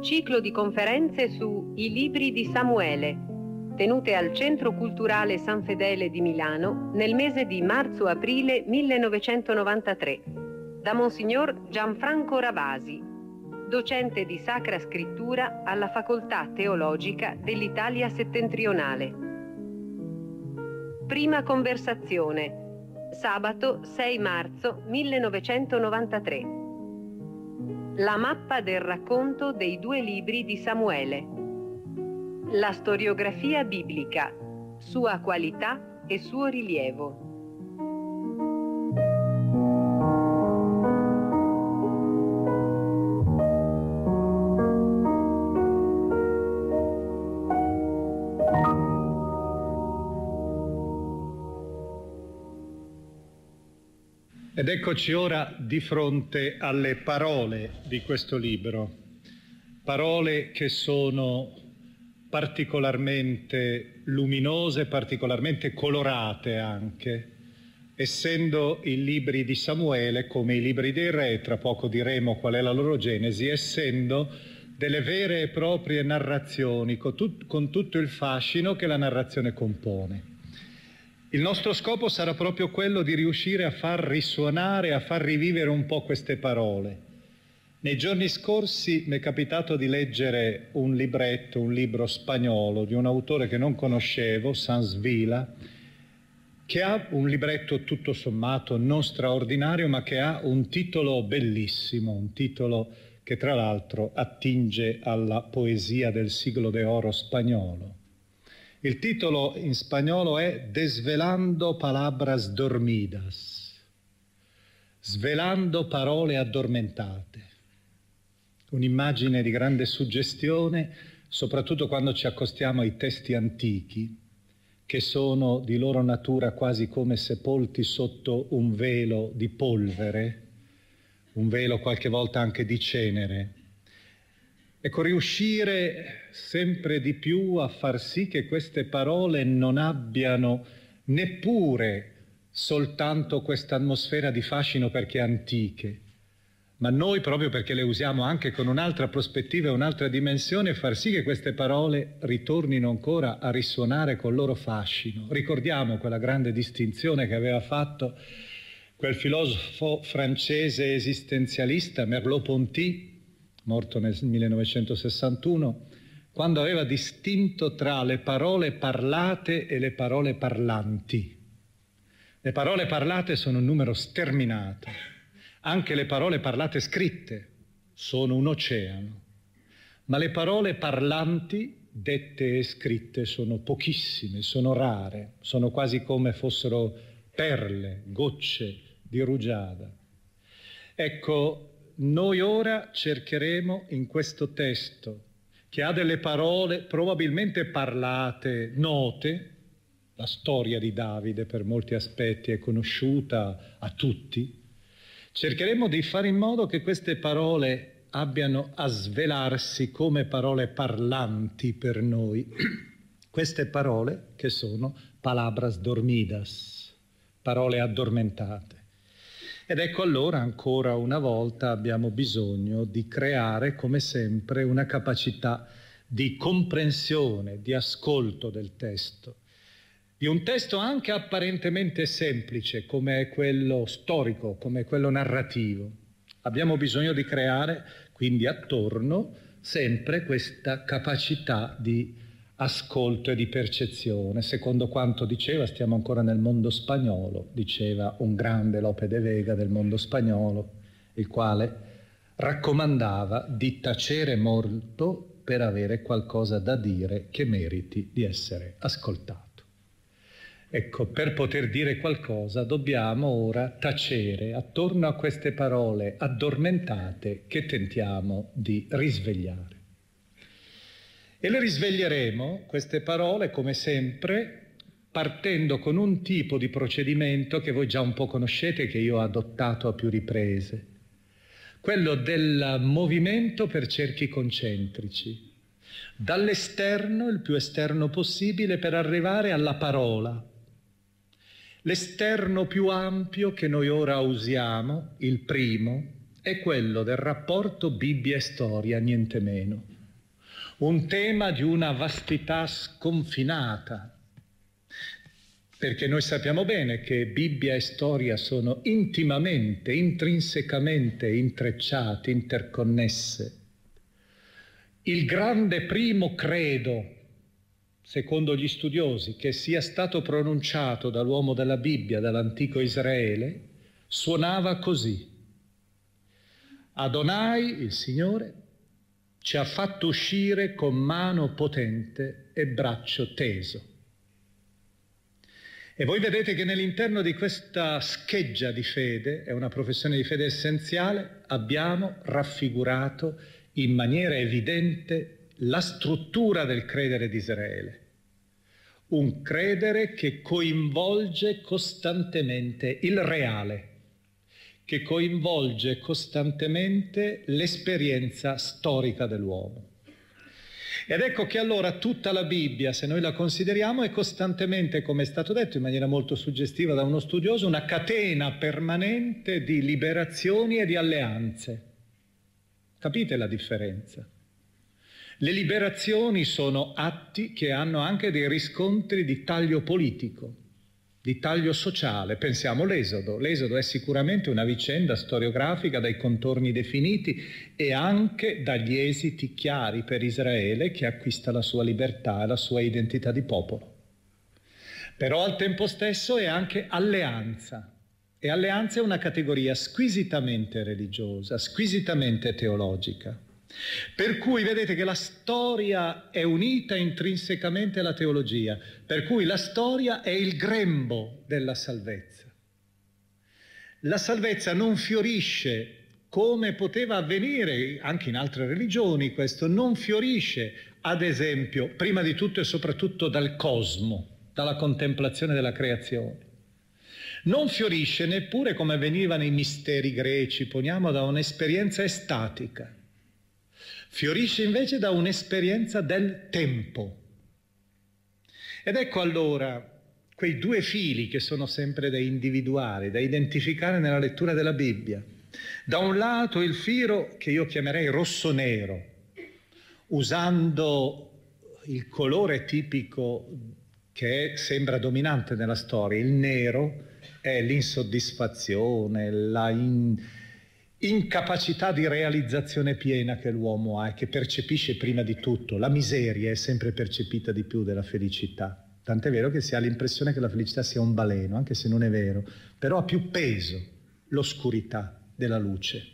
Ciclo di conferenze su I libri di Samuele, tenute al Centro Culturale San Fedele di Milano nel mese di marzo-aprile 1993, da Monsignor Gianfranco Ravasi, docente di Sacra Scrittura alla Facoltà Teologica dell'Italia Settentrionale. Prima conversazione, sabato 6 marzo 1993. La mappa del racconto dei due libri di Samuele. La storiografia biblica, sua qualità e suo rilievo. Ed eccoci ora di fronte alle parole di questo libro, parole che sono particolarmente luminose, particolarmente colorate anche, essendo i libri di Samuele come i libri dei re, tra poco diremo qual è la loro genesi, essendo delle vere e proprie narrazioni con, tut- con tutto il fascino che la narrazione compone. Il nostro scopo sarà proprio quello di riuscire a far risuonare, a far rivivere un po' queste parole. Nei giorni scorsi mi è capitato di leggere un libretto, un libro spagnolo di un autore che non conoscevo, Sans Vila, che ha un libretto tutto sommato non straordinario, ma che ha un titolo bellissimo, un titolo che tra l'altro attinge alla poesia del siglo d'oro spagnolo. Il titolo in spagnolo è Desvelando palabras dormidas, svelando parole addormentate. Un'immagine di grande suggestione, soprattutto quando ci accostiamo ai testi antichi, che sono di loro natura quasi come sepolti sotto un velo di polvere, un velo qualche volta anche di cenere, Ecco, riuscire sempre di più a far sì che queste parole non abbiano neppure soltanto questa atmosfera di fascino perché antiche, ma noi proprio perché le usiamo anche con un'altra prospettiva e un'altra dimensione, far sì che queste parole ritornino ancora a risuonare col loro fascino. Ricordiamo quella grande distinzione che aveva fatto quel filosofo francese esistenzialista Merleau-Ponty, morto nel 1961, quando aveva distinto tra le parole parlate e le parole parlanti. Le parole parlate sono un numero sterminato, anche le parole parlate scritte sono un oceano, ma le parole parlanti, dette e scritte, sono pochissime, sono rare, sono quasi come fossero perle, gocce di rugiada. Ecco, noi ora cercheremo in questo testo, che ha delle parole probabilmente parlate, note, la storia di Davide per molti aspetti è conosciuta a tutti, cercheremo di fare in modo che queste parole abbiano a svelarsi come parole parlanti per noi. Queste parole che sono palabras dormidas, parole addormentate. Ed ecco allora ancora una volta abbiamo bisogno di creare come sempre una capacità di comprensione, di ascolto del testo, di un testo anche apparentemente semplice come è quello storico, come è quello narrativo. Abbiamo bisogno di creare quindi attorno sempre questa capacità di ascolto e di percezione. Secondo quanto diceva, stiamo ancora nel mondo spagnolo, diceva un grande Lope de Vega del mondo spagnolo, il quale raccomandava di tacere molto per avere qualcosa da dire che meriti di essere ascoltato. Ecco, per poter dire qualcosa dobbiamo ora tacere attorno a queste parole addormentate che tentiamo di risvegliare. E le risveglieremo, queste parole, come sempre, partendo con un tipo di procedimento che voi già un po' conoscete, che io ho adottato a più riprese, quello del movimento per cerchi concentrici, dall'esterno, il più esterno possibile, per arrivare alla parola. L'esterno più ampio che noi ora usiamo, il primo, è quello del rapporto Bibbia e storia, niente meno un tema di una vastità sconfinata, perché noi sappiamo bene che Bibbia e storia sono intimamente, intrinsecamente intrecciate, interconnesse. Il grande primo credo, secondo gli studiosi, che sia stato pronunciato dall'uomo della Bibbia, dall'antico Israele, suonava così. Adonai, il Signore, ci ha fatto uscire con mano potente e braccio teso. E voi vedete che nell'interno di questa scheggia di fede, è una professione di fede essenziale, abbiamo raffigurato in maniera evidente la struttura del credere di Israele. Un credere che coinvolge costantemente il reale, che coinvolge costantemente l'esperienza storica dell'uomo. Ed ecco che allora tutta la Bibbia, se noi la consideriamo, è costantemente, come è stato detto in maniera molto suggestiva da uno studioso, una catena permanente di liberazioni e di alleanze. Capite la differenza? Le liberazioni sono atti che hanno anche dei riscontri di taglio politico di taglio sociale. Pensiamo all'Esodo. L'Esodo è sicuramente una vicenda storiografica dai contorni definiti e anche dagli esiti chiari per Israele che acquista la sua libertà e la sua identità di popolo. Però al tempo stesso è anche alleanza. E alleanza è una categoria squisitamente religiosa, squisitamente teologica. Per cui vedete che la storia è unita intrinsecamente alla teologia, per cui la storia è il grembo della salvezza. La salvezza non fiorisce come poteva avvenire anche in altre religioni, questo non fiorisce, ad esempio, prima di tutto e soprattutto dal cosmo, dalla contemplazione della creazione. Non fiorisce neppure come avveniva nei misteri greci, poniamo da un'esperienza estatica fiorisce invece da un'esperienza del tempo. Ed ecco allora quei due fili che sono sempre da individuare, da identificare nella lettura della Bibbia. Da un lato il filo che io chiamerei rosso-nero, usando il colore tipico che sembra dominante nella storia, il nero è l'insoddisfazione, la in, incapacità di realizzazione piena che l'uomo ha e che percepisce prima di tutto. La miseria è sempre percepita di più della felicità. Tant'è vero che si ha l'impressione che la felicità sia un baleno, anche se non è vero, però ha più peso l'oscurità della luce.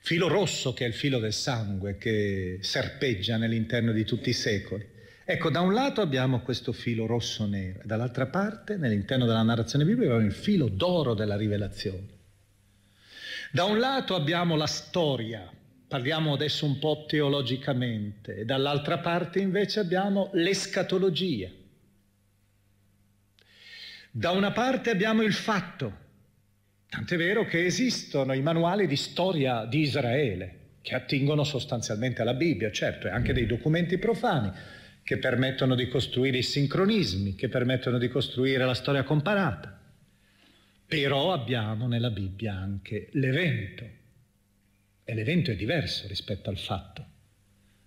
Filo rosso che è il filo del sangue che serpeggia nell'interno di tutti i secoli. Ecco, da un lato abbiamo questo filo rosso-nero, e dall'altra parte, nell'interno della narrazione biblica, abbiamo il filo d'oro della rivelazione. Da un lato abbiamo la storia, parliamo adesso un po' teologicamente, e dall'altra parte invece abbiamo l'escatologia. Da una parte abbiamo il fatto, tant'è vero che esistono i manuali di storia di Israele, che attingono sostanzialmente alla Bibbia, certo, e anche dei documenti profani, che permettono di costruire i sincronismi, che permettono di costruire la storia comparata. Però abbiamo nella Bibbia anche l'evento. E l'evento è diverso rispetto al fatto.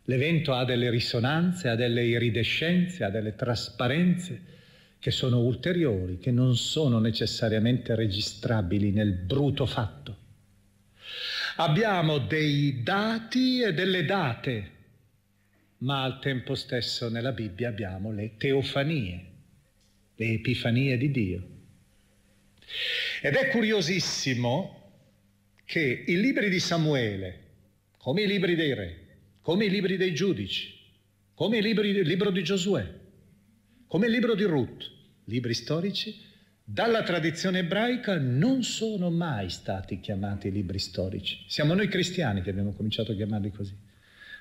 L'evento ha delle risonanze, ha delle iridescenze, ha delle trasparenze che sono ulteriori, che non sono necessariamente registrabili nel bruto fatto. Abbiamo dei dati e delle date, ma al tempo stesso nella Bibbia abbiamo le teofanie, le epifanie di Dio. Ed è curiosissimo che i libri di Samuele, come i libri dei re, come i libri dei giudici, come il libro, il libro di Giosuè, come il libro di Ruth, libri storici, dalla tradizione ebraica non sono mai stati chiamati libri storici. Siamo noi cristiani che abbiamo cominciato a chiamarli così.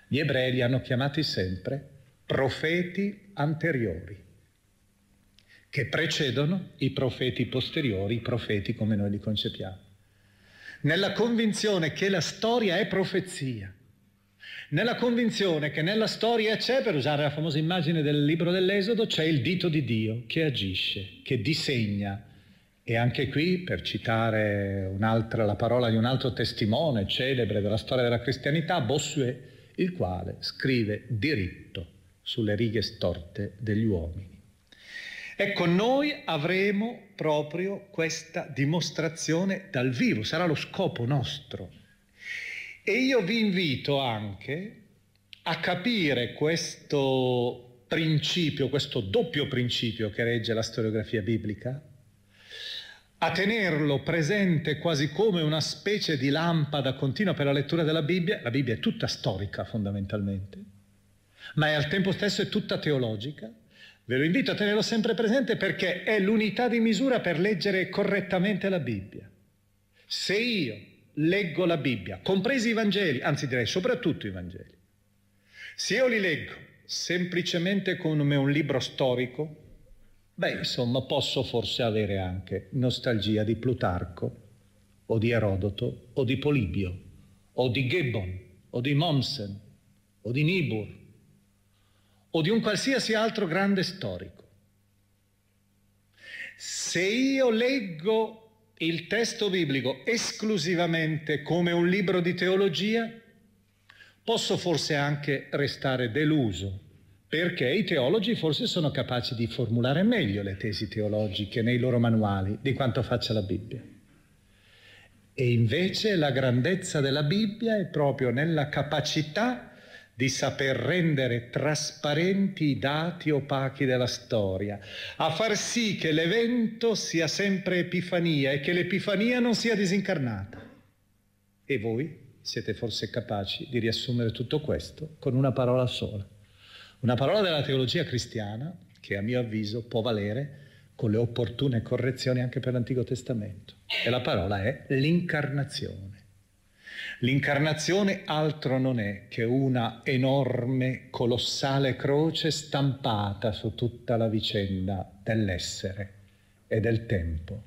Gli ebrei li hanno chiamati sempre profeti anteriori che precedono i profeti posteriori, i profeti come noi li concepiamo. Nella convinzione che la storia è profezia, nella convinzione che nella storia c'è, per usare la famosa immagine del libro dell'Esodo, c'è il dito di Dio che agisce, che disegna. E anche qui, per citare la parola di un altro testimone celebre della storia della cristianità, Bossuet, il quale scrive diritto sulle righe storte degli uomini. Ecco, noi avremo proprio questa dimostrazione dal vivo, sarà lo scopo nostro. E io vi invito anche a capire questo principio, questo doppio principio che regge la storiografia biblica, a tenerlo presente quasi come una specie di lampada continua per la lettura della Bibbia. La Bibbia è tutta storica fondamentalmente, ma è al tempo stesso è tutta teologica Ve lo invito a tenerlo sempre presente perché è l'unità di misura per leggere correttamente la Bibbia. Se io leggo la Bibbia, compresi i Vangeli, anzi direi soprattutto i Vangeli, se io li leggo semplicemente come un libro storico, beh, insomma, posso forse avere anche nostalgia di Plutarco, o di Erodoto, o di Polibio, o di Gibbon, o di Mommsen, o di Niebuhr, o di un qualsiasi altro grande storico. Se io leggo il testo biblico esclusivamente come un libro di teologia, posso forse anche restare deluso, perché i teologi forse sono capaci di formulare meglio le tesi teologiche nei loro manuali di quanto faccia la Bibbia. E invece la grandezza della Bibbia è proprio nella capacità di saper rendere trasparenti i dati opachi della storia, a far sì che l'evento sia sempre epifania e che l'epifania non sia disincarnata. E voi siete forse capaci di riassumere tutto questo con una parola sola, una parola della teologia cristiana che a mio avviso può valere con le opportune correzioni anche per l'Antico Testamento. E la parola è l'incarnazione. L'incarnazione altro non è che una enorme, colossale croce stampata su tutta la vicenda dell'essere e del tempo.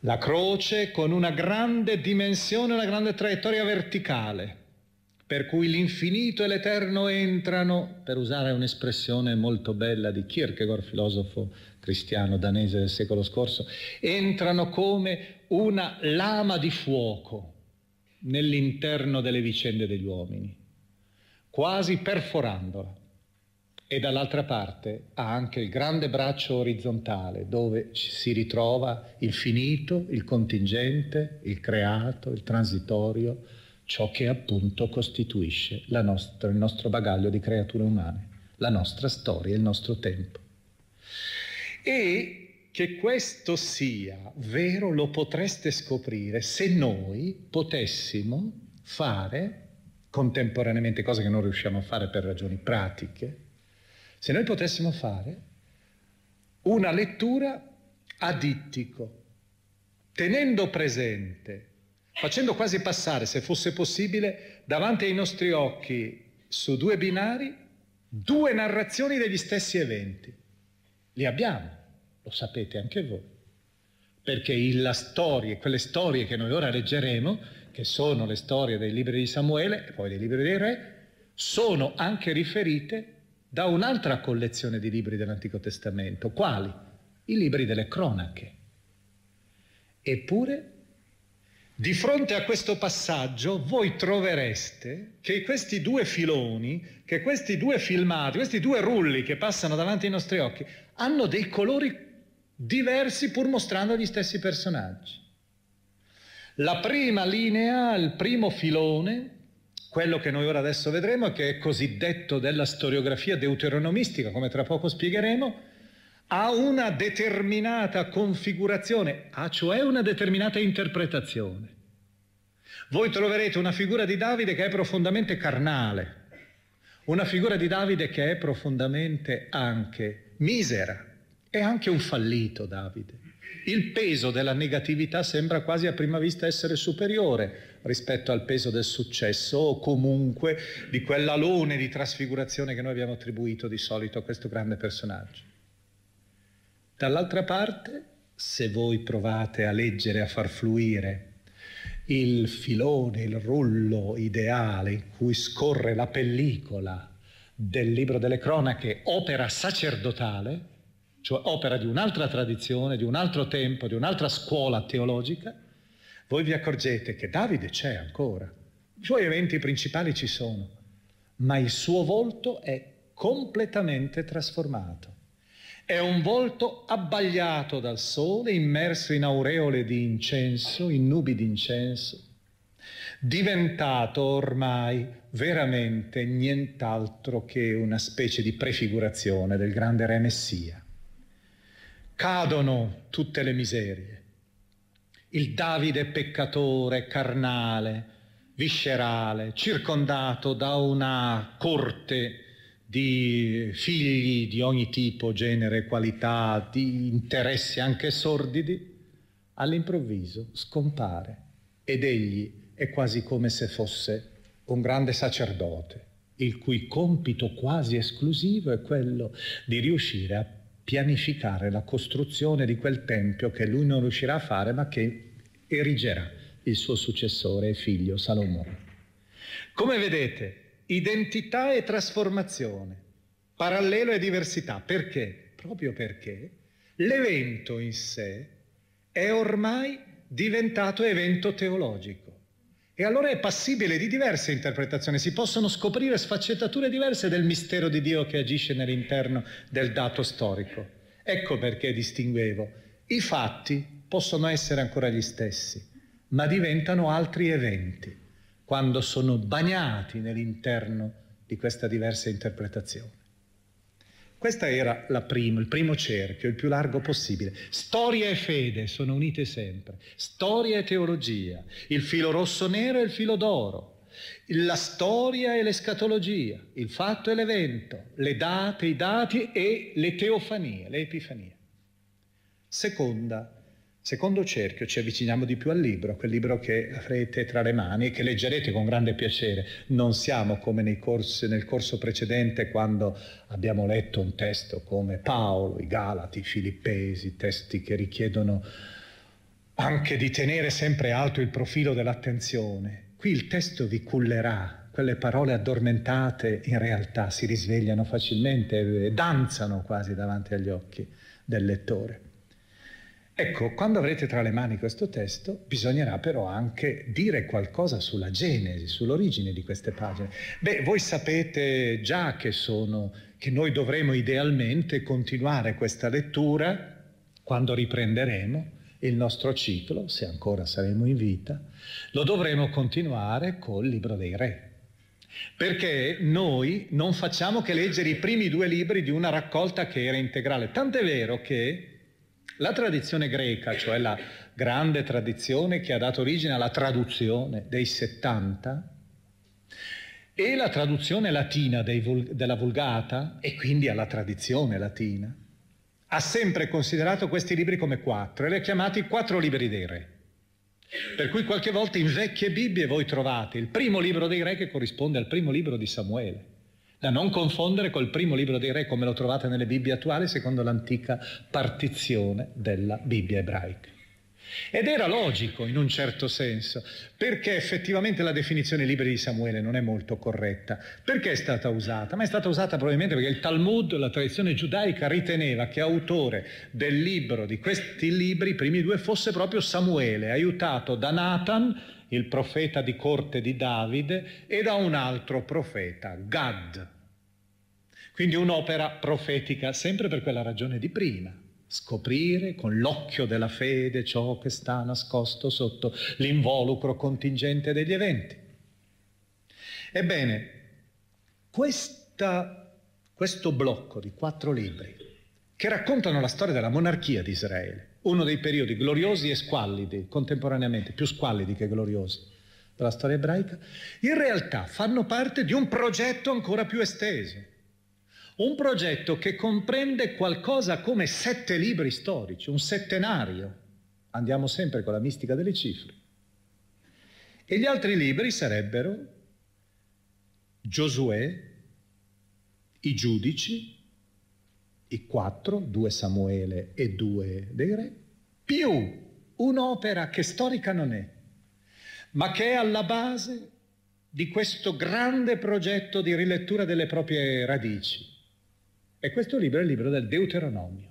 La croce con una grande dimensione, una grande traiettoria verticale, per cui l'infinito e l'eterno entrano, per usare un'espressione molto bella di Kierkegaard, filosofo cristiano danese del secolo scorso, entrano come una lama di fuoco nell'interno delle vicende degli uomini, quasi perforandola. E dall'altra parte ha anche il grande braccio orizzontale dove si ritrova il finito, il contingente, il creato, il transitorio, ciò che appunto costituisce nostra, il nostro bagaglio di creature umane, la nostra storia, il nostro tempo. E che questo sia vero lo potreste scoprire se noi potessimo fare contemporaneamente, cose che non riusciamo a fare per ragioni pratiche, Se noi potessimo fare una lettura a dittico, tenendo presente, facendo quasi passare, se fosse possibile, davanti ai nostri occhi su due binari due narrazioni degli stessi eventi. Li abbiamo, lo sapete anche voi, perché la storia, quelle storie che noi ora leggeremo, che sono le storie dei libri di Samuele e poi dei libri dei re, sono anche riferite da un'altra collezione di libri dell'Antico Testamento. Quali? I libri delle cronache. Eppure, di fronte a questo passaggio, voi trovereste che questi due filoni, che questi due filmati, questi due rulli che passano davanti ai nostri occhi, hanno dei colori diversi pur mostrando gli stessi personaggi. La prima linea, il primo filone, quello che noi ora adesso vedremo, che è cosiddetto della storiografia deuteronomistica, come tra poco spiegheremo, ha una determinata configurazione, ha cioè una determinata interpretazione. Voi troverete una figura di Davide che è profondamente carnale, una figura di Davide che è profondamente anche misera, è anche un fallito Davide il peso della negatività sembra quasi a prima vista essere superiore rispetto al peso del successo o comunque di quell'alone di trasfigurazione che noi abbiamo attribuito di solito a questo grande personaggio. Dall'altra parte, se voi provate a leggere, a far fluire il filone, il rullo ideale in cui scorre la pellicola del libro delle cronache, opera sacerdotale, cioè opera di un'altra tradizione, di un altro tempo, di un'altra scuola teologica, voi vi accorgete che Davide c'è ancora, i suoi eventi principali ci sono, ma il suo volto è completamente trasformato. È un volto abbagliato dal sole, immerso in aureole di incenso, in nubi di incenso, diventato ormai veramente nient'altro che una specie di prefigurazione del grande re Messia cadono tutte le miserie. Il Davide peccatore, carnale, viscerale, circondato da una corte di figli di ogni tipo, genere, qualità, di interessi anche sordidi, all'improvviso scompare ed egli è quasi come se fosse un grande sacerdote, il cui compito quasi esclusivo è quello di riuscire a pianificare la costruzione di quel tempio che lui non riuscirà a fare ma che erigerà il suo successore e figlio Salomone. Come vedete, identità e trasformazione, parallelo e diversità. Perché? Proprio perché l'evento in sé è ormai diventato evento teologico. E allora è passibile di diverse interpretazioni, si possono scoprire sfaccettature diverse del mistero di Dio che agisce nell'interno del dato storico. Ecco perché distinguevo. I fatti possono essere ancora gli stessi, ma diventano altri eventi quando sono bagnati nell'interno di questa diversa interpretazione. Questo era primo, il primo cerchio, il più largo possibile. Storia e fede sono unite sempre. Storia e teologia. Il filo rosso-nero e il filo d'oro. La storia e l'escatologia. Il fatto e l'evento. Le date, i dati e le teofanie, le epifanie. Seconda Secondo cerchio ci avviciniamo di più al libro, quel libro che avrete tra le mani e che leggerete con grande piacere. Non siamo come corsi, nel corso precedente quando abbiamo letto un testo come Paolo, i Galati, i Filippesi, testi che richiedono anche di tenere sempre alto il profilo dell'attenzione. Qui il testo vi cullerà, quelle parole addormentate in realtà si risvegliano facilmente e danzano quasi davanti agli occhi del lettore. Ecco, quando avrete tra le mani questo testo, bisognerà però anche dire qualcosa sulla genesi, sull'origine di queste pagine. Beh, voi sapete già che sono che noi dovremo idealmente continuare questa lettura quando riprenderemo il nostro ciclo, se ancora saremo in vita, lo dovremo continuare col libro dei re. Perché noi non facciamo che leggere i primi due libri di una raccolta che era integrale. Tant'è vero che la tradizione greca, cioè la grande tradizione che ha dato origine alla traduzione dei 70, e la traduzione latina vul- della Vulgata, e quindi alla tradizione latina, ha sempre considerato questi libri come quattro e li ha chiamati quattro libri dei re. Per cui qualche volta in vecchie Bibbie voi trovate il primo libro dei re che corrisponde al primo libro di Samuele, da non confondere col primo libro dei re come lo trovate nelle Bibbie attuali secondo l'antica partizione della Bibbia ebraica. Ed era logico in un certo senso, perché effettivamente la definizione libri di Samuele non è molto corretta. Perché è stata usata? Ma è stata usata probabilmente perché il Talmud, la tradizione giudaica, riteneva che autore del libro di questi libri, i primi due, fosse proprio Samuele, aiutato da Nathan, il profeta di corte di Davide, e da un altro profeta, Gad. Quindi un'opera profetica, sempre per quella ragione di prima scoprire con l'occhio della fede ciò che sta nascosto sotto l'involucro contingente degli eventi. Ebbene, questa, questo blocco di quattro libri che raccontano la storia della monarchia di Israele, uno dei periodi gloriosi e squallidi, contemporaneamente più squallidi che gloriosi della storia ebraica, in realtà fanno parte di un progetto ancora più esteso un progetto che comprende qualcosa come sette libri storici, un settenario. Andiamo sempre con la mistica delle cifre. E gli altri libri sarebbero Giosuè, i giudici, i quattro, due Samuele e due dei re, più un'opera che storica non è, ma che è alla base di questo grande progetto di rilettura delle proprie radici, e questo libro è il libro del Deuteronomio.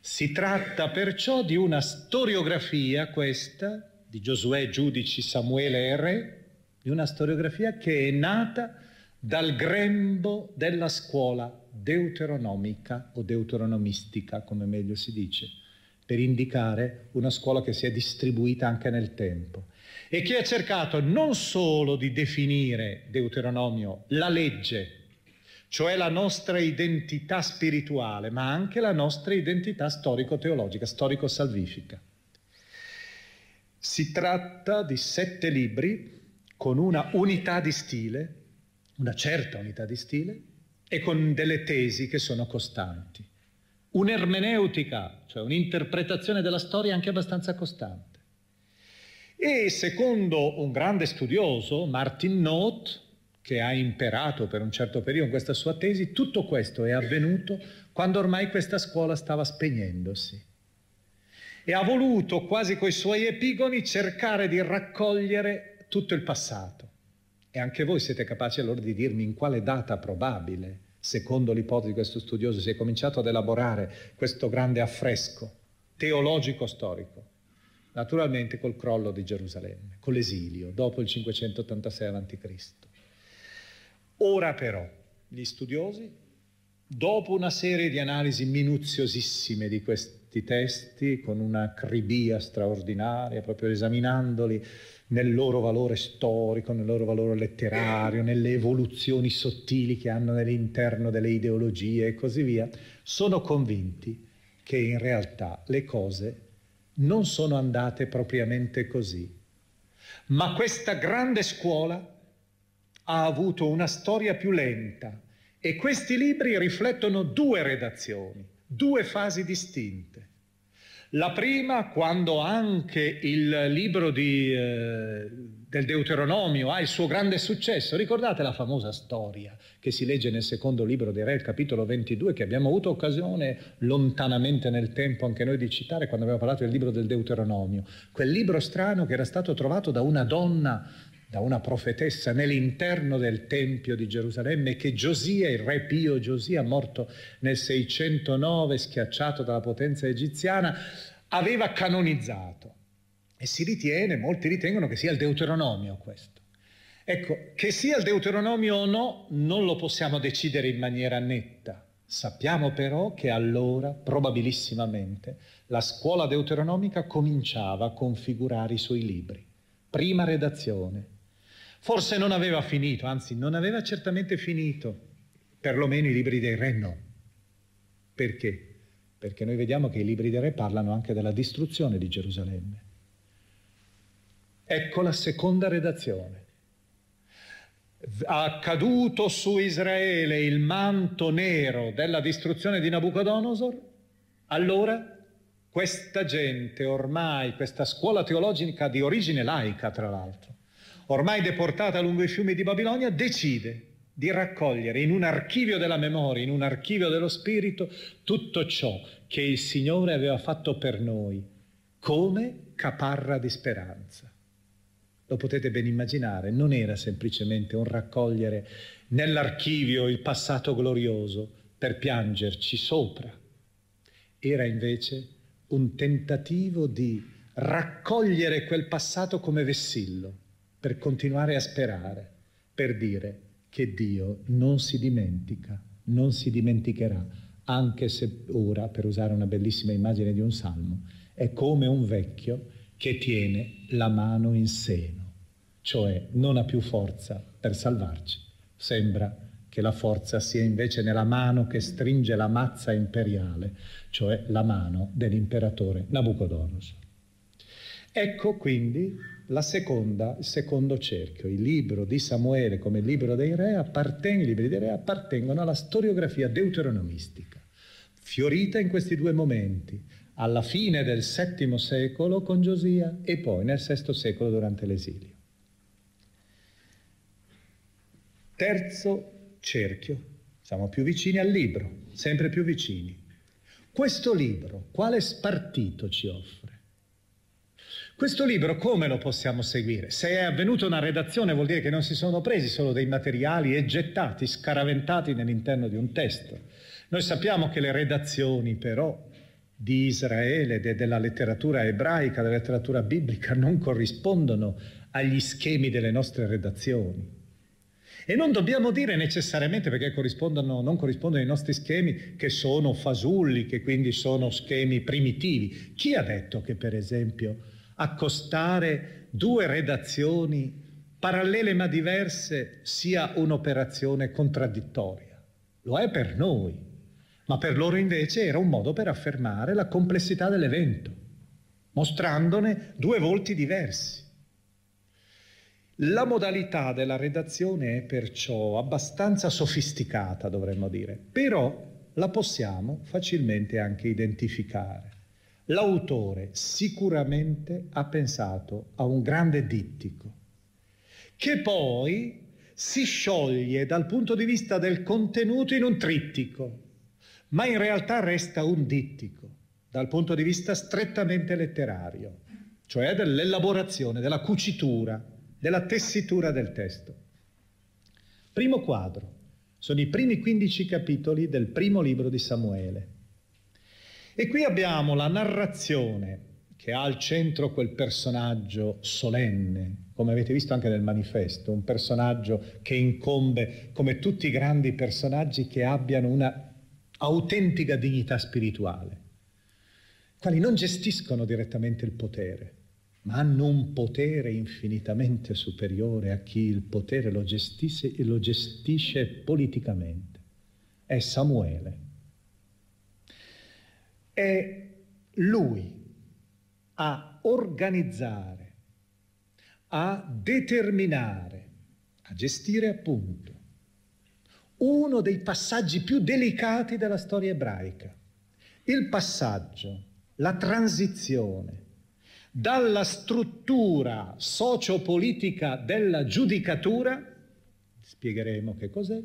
Si tratta perciò di una storiografia, questa, di Giosuè, Giudici, Samuele e Re, di una storiografia che è nata dal grembo della scuola deuteronomica o deuteronomistica, come meglio si dice, per indicare una scuola che si è distribuita anche nel tempo e che ha cercato non solo di definire Deuteronomio la legge cioè la nostra identità spirituale, ma anche la nostra identità storico-teologica, storico-salvifica. Si tratta di sette libri con una unità di stile, una certa unità di stile, e con delle tesi che sono costanti. Un'ermeneutica, cioè un'interpretazione della storia anche abbastanza costante. E secondo un grande studioso, Martin Noth, che ha imperato per un certo periodo questa sua tesi, tutto questo è avvenuto quando ormai questa scuola stava spegnendosi. E ha voluto, quasi coi suoi epigoni, cercare di raccogliere tutto il passato. E anche voi siete capaci allora di dirmi in quale data probabile, secondo l'ipotesi di questo studioso, si è cominciato ad elaborare questo grande affresco teologico-storico. Naturalmente col crollo di Gerusalemme, con l'esilio, dopo il 586 a.C. Ora però gli studiosi, dopo una serie di analisi minuziosissime di questi testi, con un'acribia straordinaria, proprio esaminandoli nel loro valore storico, nel loro valore letterario, nelle evoluzioni sottili che hanno nell'interno delle ideologie e così via, sono convinti che in realtà le cose non sono andate propriamente così. Ma questa grande scuola ha avuto una storia più lenta e questi libri riflettono due redazioni, due fasi distinte. La prima, quando anche il libro di, eh, del Deuteronomio ha il suo grande successo, ricordate la famosa storia che si legge nel secondo libro dei Re, il capitolo 22, che abbiamo avuto occasione lontanamente nel tempo anche noi di citare quando abbiamo parlato del libro del Deuteronomio, quel libro strano che era stato trovato da una donna da una profetessa nell'interno del Tempio di Gerusalemme che Giosia, il re Pio Giosia, morto nel 609, schiacciato dalla potenza egiziana, aveva canonizzato. E si ritiene, molti ritengono che sia il Deuteronomio questo. Ecco, che sia il Deuteronomio o no, non lo possiamo decidere in maniera netta. Sappiamo però che allora, probabilissimamente, la scuola deuteronomica cominciava a configurare i suoi libri. Prima redazione, Forse non aveva finito, anzi non aveva certamente finito, perlomeno i libri dei re no. Perché? Perché noi vediamo che i libri dei re parlano anche della distruzione di Gerusalemme. Ecco la seconda redazione. ha caduto su Israele il manto nero della distruzione di Nabucodonosor, allora questa gente ormai, questa scuola teologica di origine laica tra l'altro, ormai deportata lungo i fiumi di Babilonia, decide di raccogliere in un archivio della memoria, in un archivio dello spirito, tutto ciò che il Signore aveva fatto per noi come caparra di speranza. Lo potete ben immaginare, non era semplicemente un raccogliere nell'archivio il passato glorioso per piangerci sopra, era invece un tentativo di raccogliere quel passato come vessillo per continuare a sperare, per dire che Dio non si dimentica, non si dimenticherà, anche se ora, per usare una bellissima immagine di un salmo, è come un vecchio che tiene la mano in seno, cioè non ha più forza per salvarci. Sembra che la forza sia invece nella mano che stringe la mazza imperiale, cioè la mano dell'imperatore Nabucodonosor. Ecco quindi seconda, il secondo cerchio. Il libro di Samuele come libro dei re appartengono, i libri dei re appartengono alla storiografia deuteronomistica, fiorita in questi due momenti, alla fine del VII secolo con Giosia e poi nel VI secolo durante l'esilio. Terzo cerchio, siamo più vicini al libro, sempre più vicini. Questo libro, quale spartito ci offre? Questo libro come lo possiamo seguire? Se è avvenuta una redazione vuol dire che non si sono presi solo dei materiali e gettati, scaraventati nell'interno di un testo. Noi sappiamo che le redazioni però di Israele, de, della letteratura ebraica, della letteratura biblica, non corrispondono agli schemi delle nostre redazioni. E non dobbiamo dire necessariamente perché corrispondono, non corrispondono ai nostri schemi che sono fasulli, che quindi sono schemi primitivi. Chi ha detto che per esempio accostare due redazioni parallele ma diverse sia un'operazione contraddittoria? Lo è per noi, ma per loro invece era un modo per affermare la complessità dell'evento, mostrandone due volti diversi. La modalità della redazione è perciò abbastanza sofisticata, dovremmo dire, però la possiamo facilmente anche identificare. L'autore sicuramente ha pensato a un grande dittico, che poi si scioglie dal punto di vista del contenuto in un trittico, ma in realtà resta un dittico dal punto di vista strettamente letterario, cioè dell'elaborazione, della cucitura della tessitura del testo. Primo quadro. Sono i primi 15 capitoli del primo libro di Samuele. E qui abbiamo la narrazione che ha al centro quel personaggio solenne, come avete visto anche nel manifesto, un personaggio che incombe, come tutti i grandi personaggi, che abbiano una autentica dignità spirituale, quali non gestiscono direttamente il potere, ma hanno un potere infinitamente superiore a chi il potere lo gestisce lo gestisce politicamente. È Samuele. È lui a organizzare, a determinare, a gestire appunto uno dei passaggi più delicati della storia ebraica. Il passaggio, la transizione dalla struttura sociopolitica della giudicatura, spiegheremo che cos'è,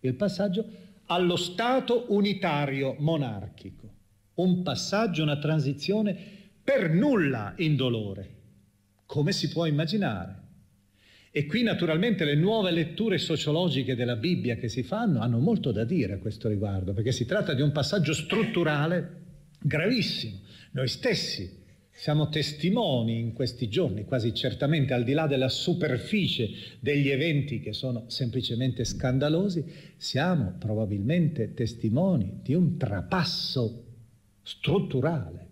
il passaggio allo Stato unitario monarchico. Un passaggio, una transizione per nulla indolore, come si può immaginare. E qui naturalmente le nuove letture sociologiche della Bibbia che si fanno hanno molto da dire a questo riguardo, perché si tratta di un passaggio strutturale gravissimo. Noi stessi siamo testimoni in questi giorni, quasi certamente al di là della superficie degli eventi che sono semplicemente scandalosi, siamo probabilmente testimoni di un trapasso strutturale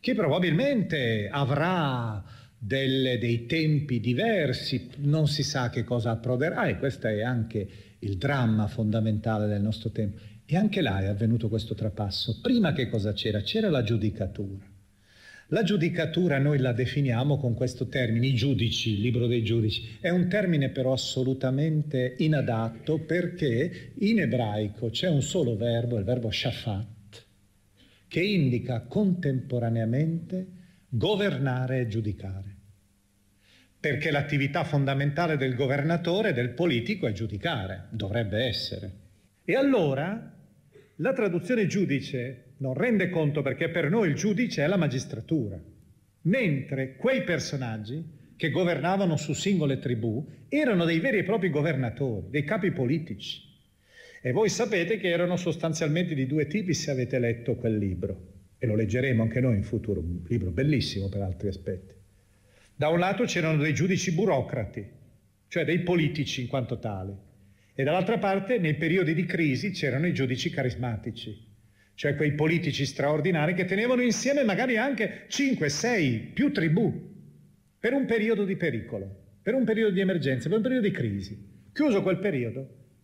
che probabilmente avrà delle, dei tempi diversi, non si sa che cosa approderà e questo è anche il dramma fondamentale del nostro tempo. E anche là è avvenuto questo trapasso. Prima che cosa c'era? C'era la giudicatura La giudicatura noi la definiamo con questo termine, i giudici, il libro dei giudici. È un termine però assolutamente inadatto perché in ebraico c'è un solo verbo, il verbo shafat, che indica contemporaneamente governare e giudicare. Perché l'attività fondamentale del governatore, del politico, è giudicare, dovrebbe essere. E allora la traduzione giudice non rende conto perché per noi il giudice è la magistratura, mentre quei personaggi che governavano su singole tribù erano dei veri e propri governatori, dei capi politici. E voi sapete che erano sostanzialmente di due tipi se avete letto quel libro, e lo leggeremo anche noi in futuro, un libro bellissimo per altri aspetti. Da un lato c'erano dei giudici burocrati, cioè dei politici in quanto tali, e dall'altra parte nei periodi di crisi c'erano i giudici carismatici, cioè quei politici straordinari che tenevano insieme magari anche 5, 6, più tribù, per un periodo di pericolo, per un periodo di emergenza, per un periodo di crisi. Chiuso quel periodo,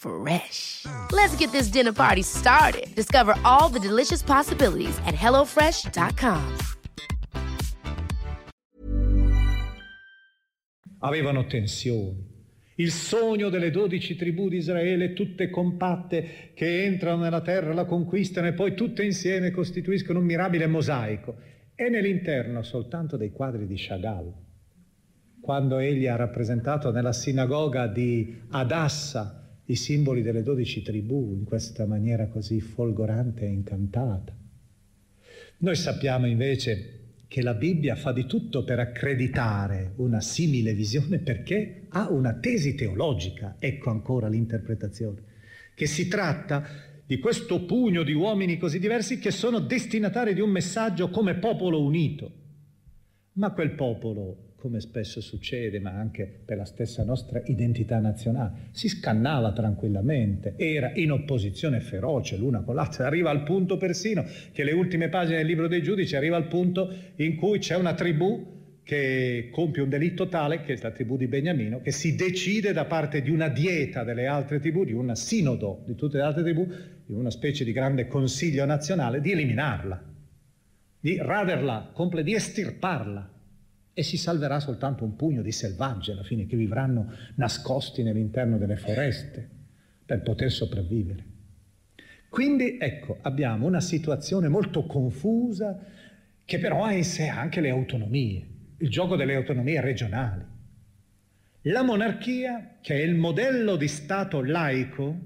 Fresh. Let's get this dinner party started. Discover all the delicious possibilities at hellofresh.com. Avevano tensioni. Il sogno delle dodici tribù di Israele, tutte compatte, che entrano nella terra, la conquistano e poi tutte insieme costituiscono un mirabile mosaico. E nell'interno soltanto dei quadri di Chagall. Quando egli ha rappresentato nella sinagoga di Adassa i simboli delle dodici tribù in questa maniera così folgorante e incantata. Noi sappiamo invece che la Bibbia fa di tutto per accreditare una simile visione perché ha una tesi teologica, ecco ancora l'interpretazione, che si tratta di questo pugno di uomini così diversi che sono destinatari di un messaggio come popolo unito. Ma quel popolo come spesso succede, ma anche per la stessa nostra identità nazionale, si scannava tranquillamente, era in opposizione feroce l'una con l'altra, arriva al punto persino che le ultime pagine del libro dei giudici arriva al punto in cui c'è una tribù che compie un delitto tale, che è la tribù di Beniamino, che si decide da parte di una dieta delle altre tribù, di un sinodo di tutte le altre tribù, di una specie di grande consiglio nazionale, di eliminarla, di raderla, di estirparla e si salverà soltanto un pugno di selvaggi alla fine che vivranno nascosti nell'interno delle foreste per poter sopravvivere. Quindi ecco, abbiamo una situazione molto confusa che però ha in sé anche le autonomie, il gioco delle autonomie regionali. La monarchia, che è il modello di Stato laico,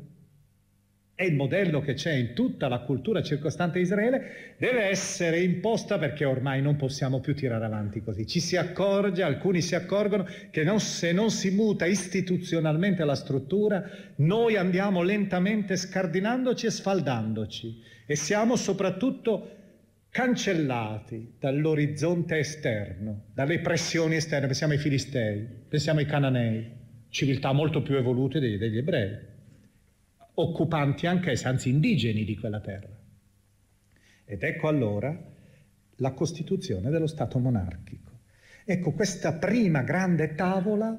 è il modello che c'è in tutta la cultura circostante Israele, deve essere imposta perché ormai non possiamo più tirare avanti così. Ci si accorge, alcuni si accorgono che non, se non si muta istituzionalmente la struttura, noi andiamo lentamente scardinandoci e sfaldandoci e siamo soprattutto cancellati dall'orizzonte esterno, dalle pressioni esterne. Pensiamo ai Filistei, pensiamo ai Cananei, civiltà molto più evolute degli, degli ebrei occupanti anch'essi, anzi indigeni di quella terra. Ed ecco allora la costituzione dello Stato monarchico. Ecco questa prima grande tavola,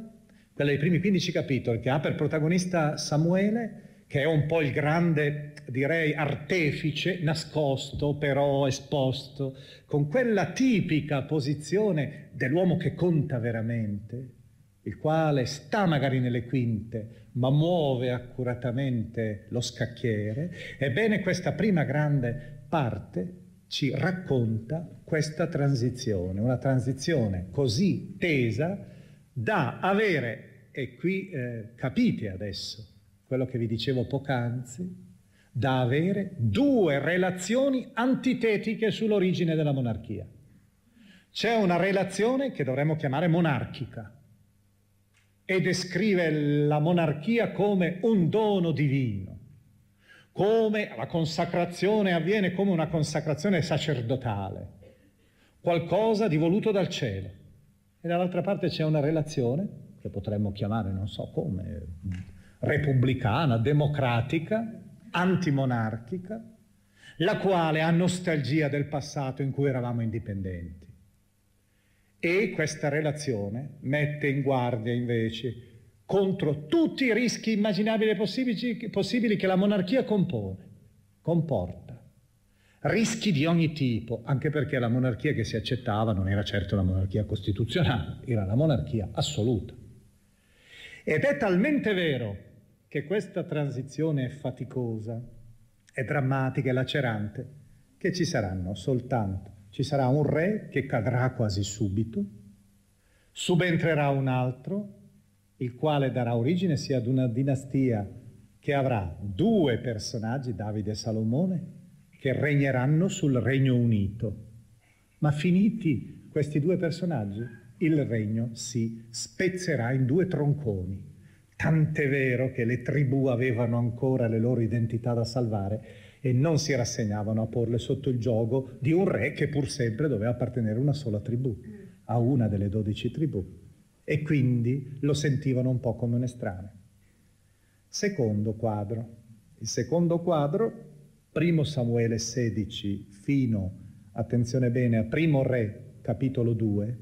quella dei primi 15 capitoli, che ha per protagonista Samuele, che è un po' il grande, direi, artefice, nascosto, però esposto, con quella tipica posizione dell'uomo che conta veramente, il quale sta magari nelle quinte, ma muove accuratamente lo scacchiere, ebbene questa prima grande parte ci racconta questa transizione, una transizione così tesa da avere, e qui eh, capite adesso quello che vi dicevo poc'anzi, da avere due relazioni antitetiche sull'origine della monarchia. C'è una relazione che dovremmo chiamare monarchica e descrive la monarchia come un dono divino, come la consacrazione avviene come una consacrazione sacerdotale, qualcosa di voluto dal cielo. E dall'altra parte c'è una relazione, che potremmo chiamare, non so come, repubblicana, democratica, antimonarchica, la quale ha nostalgia del passato in cui eravamo indipendenti. E questa relazione mette in guardia invece contro tutti i rischi immaginabili e possibili, possibili che la monarchia compone, comporta. Rischi di ogni tipo, anche perché la monarchia che si accettava non era certo la monarchia costituzionale, era la monarchia assoluta. Ed è talmente vero che questa transizione è faticosa, è drammatica, è lacerante, che ci saranno soltanto, ci sarà un re che cadrà quasi subito, subentrerà un altro, il quale darà origine sia ad una dinastia che avrà due personaggi, Davide e Salomone, che regneranno sul Regno Unito. Ma finiti questi due personaggi, il regno si spezzerà in due tronconi. Tant'è vero che le tribù avevano ancora le loro identità da salvare e non si rassegnavano a porle sotto il gioco di un re che pur sempre doveva appartenere a una sola tribù, a una delle dodici tribù e quindi lo sentivano un po' come un estraneo. Secondo quadro. Il secondo quadro, primo Samuele 16 fino, attenzione bene, a primo re, capitolo 2,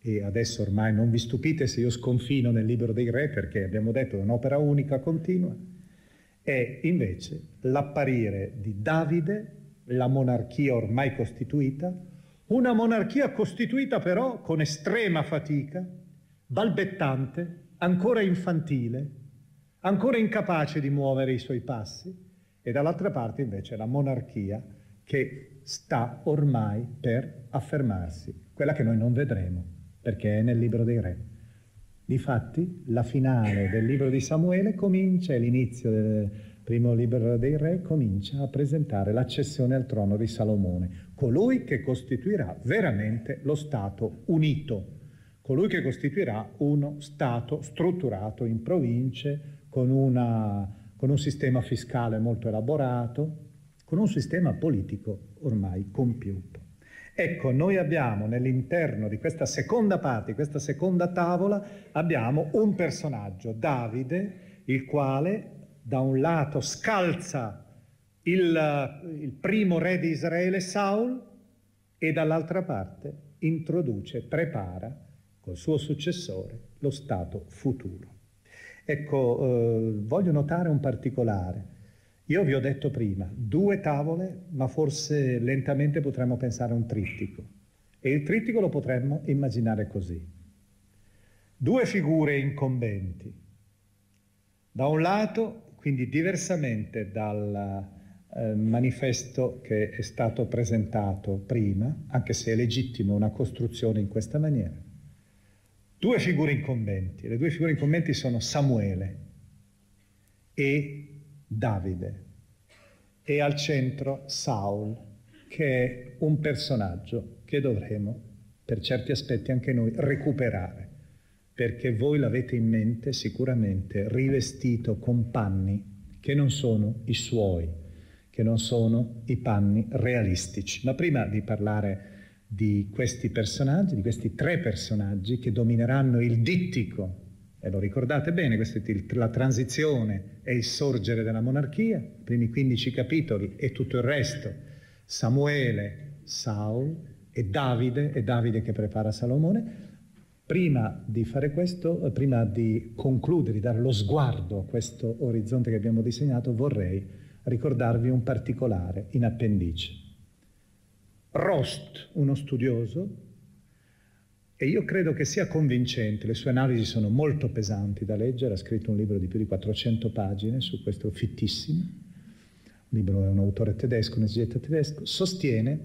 e adesso ormai non vi stupite se io sconfino nel libro dei re perché abbiamo detto è un'opera unica continua, è invece l'apparire di Davide, la monarchia ormai costituita, una monarchia costituita però con estrema fatica, balbettante, ancora infantile, ancora incapace di muovere i suoi passi, e dall'altra parte invece la monarchia che sta ormai per affermarsi, quella che noi non vedremo, perché è nel libro dei re. Difatti, la finale del libro di Samuele comincia, l'inizio del primo libro dei re comincia a presentare l'accessione al trono di Salomone, colui che costituirà veramente lo Stato unito, colui che costituirà uno Stato strutturato in province con, una, con un sistema fiscale molto elaborato, con un sistema politico ormai compiuto. Ecco, noi abbiamo nell'interno di questa seconda parte, questa seconda tavola, abbiamo un personaggio, Davide, il quale da un lato scalza il, il primo re di Israele, Saul, e dall'altra parte introduce, prepara col suo successore lo stato futuro. Ecco, eh, voglio notare un particolare. Io vi ho detto prima, due tavole, ma forse lentamente potremmo pensare a un trittico. E il trittico lo potremmo immaginare così. Due figure incombenti. Da un lato quindi diversamente dal eh, manifesto che è stato presentato prima, anche se è legittimo una costruzione in questa maniera, due figure incombenti. Le due figure incombenti sono Samuele e Davide e al centro Saul, che è un personaggio che dovremo, per certi aspetti anche noi, recuperare perché voi l'avete in mente sicuramente rivestito con panni che non sono i suoi, che non sono i panni realistici. Ma prima di parlare di questi personaggi, di questi tre personaggi che domineranno il dittico, e lo ricordate bene, questa è la transizione e il sorgere della monarchia, i primi 15 capitoli e tutto il resto, Samuele, Saul e Davide, e Davide che prepara Salomone, Prima di fare questo, eh, prima di concludere, di dare lo sguardo a questo orizzonte che abbiamo disegnato, vorrei ricordarvi un particolare in appendice. Rost, uno studioso, e io credo che sia convincente, le sue analisi sono molto pesanti da leggere, ha scritto un libro di più di 400 pagine su questo fittissimo. libro è un autore tedesco, un esegeta tedesco, sostiene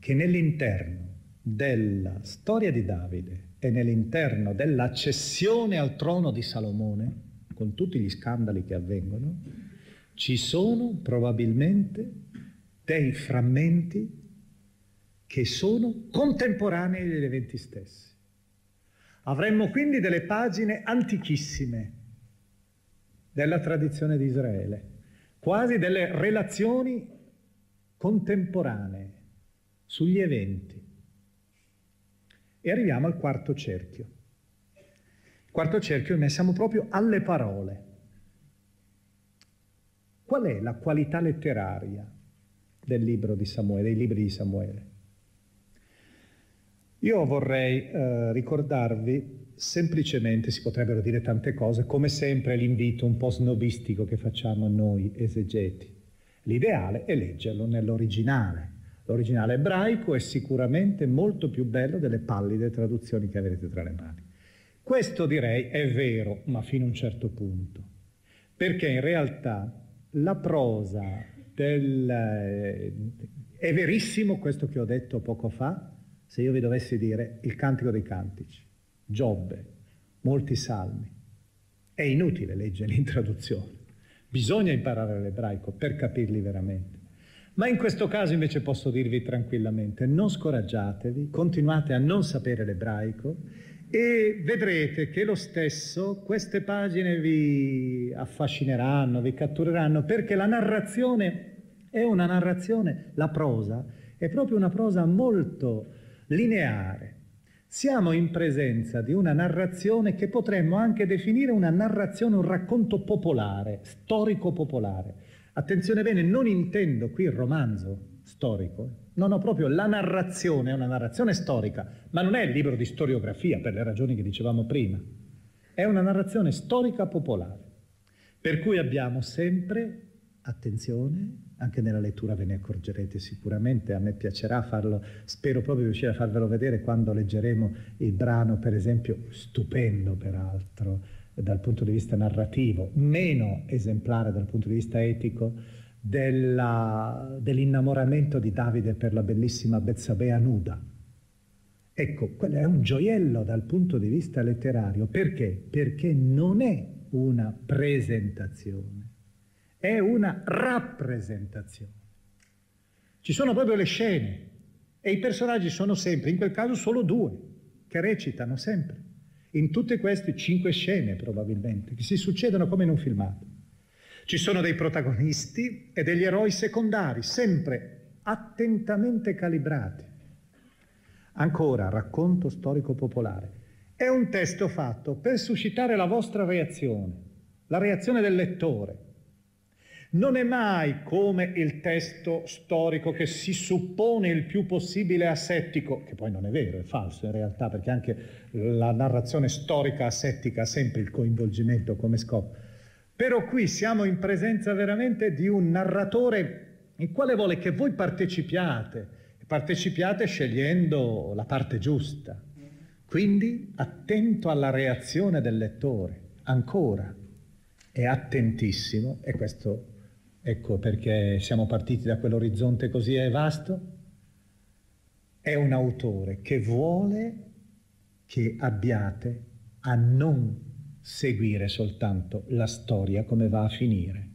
che nell'interno della storia di Davide e nell'interno della cessione al trono di Salomone, con tutti gli scandali che avvengono, ci sono probabilmente dei frammenti che sono contemporanei agli eventi stessi. Avremmo quindi delle pagine antichissime della tradizione di Israele, quasi delle relazioni contemporanee sugli eventi. E arriviamo al quarto cerchio. Il quarto cerchio noi siamo proprio alle parole. Qual è la qualità letteraria del libro di Samuele, dei libri di Samuele? Io vorrei eh, ricordarvi semplicemente, si potrebbero dire tante cose, come sempre l'invito un po' snobistico che facciamo noi esegeti. L'ideale è leggerlo nell'originale. L'originale ebraico è sicuramente molto più bello delle pallide traduzioni che avrete tra le mani. Questo direi è vero, ma fino a un certo punto, perché in realtà la prosa del... Eh, è verissimo questo che ho detto poco fa, se io vi dovessi dire il Cantico dei Cantici, Giobbe, molti salmi, è inutile leggere in traduzione, bisogna imparare l'ebraico per capirli veramente. Ma in questo caso invece posso dirvi tranquillamente, non scoraggiatevi, continuate a non sapere l'ebraico e vedrete che lo stesso queste pagine vi affascineranno, vi cattureranno, perché la narrazione è una narrazione, la prosa è proprio una prosa molto lineare. Siamo in presenza di una narrazione che potremmo anche definire una narrazione, un racconto popolare, storico popolare. Attenzione bene, non intendo qui il romanzo storico, non ho proprio la narrazione, è una narrazione storica, ma non è il libro di storiografia per le ragioni che dicevamo prima, è una narrazione storica popolare, per cui abbiamo sempre, attenzione, anche nella lettura ve ne accorgerete sicuramente, a me piacerà farlo, spero proprio di riuscire a farvelo vedere quando leggeremo il brano, per esempio, stupendo peraltro dal punto di vista narrativo, meno esemplare dal punto di vista etico, della, dell'innamoramento di Davide per la bellissima Bezzabea nuda. Ecco, quello è un gioiello dal punto di vista letterario. Perché? Perché non è una presentazione è una rappresentazione. Ci sono proprio le scene e i personaggi sono sempre, in quel caso solo due, che recitano sempre, in tutte queste cinque scene probabilmente, che si succedono come in un filmato. Ci sono dei protagonisti e degli eroi secondari, sempre attentamente calibrati. Ancora, racconto storico popolare. È un testo fatto per suscitare la vostra reazione, la reazione del lettore, non è mai come il testo storico che si suppone il più possibile asettico, che poi non è vero, è falso in realtà, perché anche la narrazione storica asettica ha sempre il coinvolgimento come scopo. Però qui siamo in presenza veramente di un narratore il quale vuole che voi partecipiate, partecipiate scegliendo la parte giusta. Quindi attento alla reazione del lettore, ancora, è attentissimo, e questo Ecco perché siamo partiti da quell'orizzonte così vasto. È un autore che vuole che abbiate a non seguire soltanto la storia come va a finire.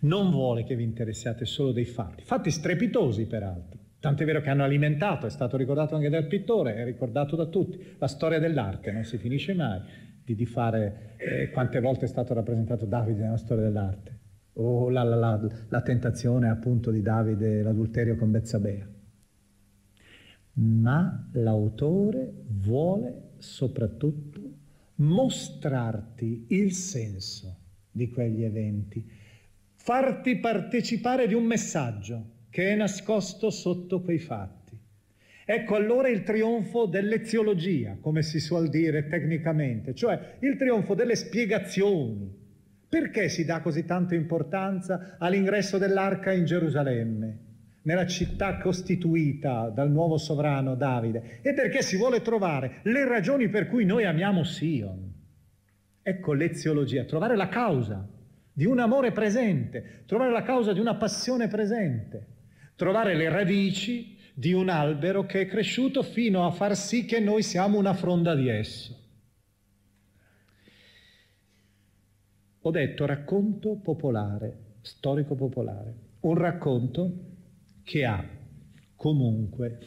Non vuole che vi interessiate solo dei fatti, fatti strepitosi peraltro. Tant'è vero che hanno alimentato, è stato ricordato anche dal pittore, è ricordato da tutti, la storia dell'arte, non si finisce mai di, di fare eh, quante volte è stato rappresentato Davide nella storia dell'arte o la, la, la, la tentazione appunto di Davide, l'adulterio con Bezzabea. Ma l'autore vuole soprattutto mostrarti il senso di quegli eventi, farti partecipare di un messaggio che è nascosto sotto quei fatti. Ecco allora il trionfo dell'eziologia, come si suol dire tecnicamente, cioè il trionfo delle spiegazioni, perché si dà così tanta importanza all'ingresso dell'arca in Gerusalemme, nella città costituita dal nuovo sovrano Davide? E perché si vuole trovare le ragioni per cui noi amiamo Sion. Ecco l'eziologia, trovare la causa di un amore presente, trovare la causa di una passione presente, trovare le radici di un albero che è cresciuto fino a far sì che noi siamo una fronda di esso. Ho detto racconto popolare, storico popolare, un racconto che ha comunque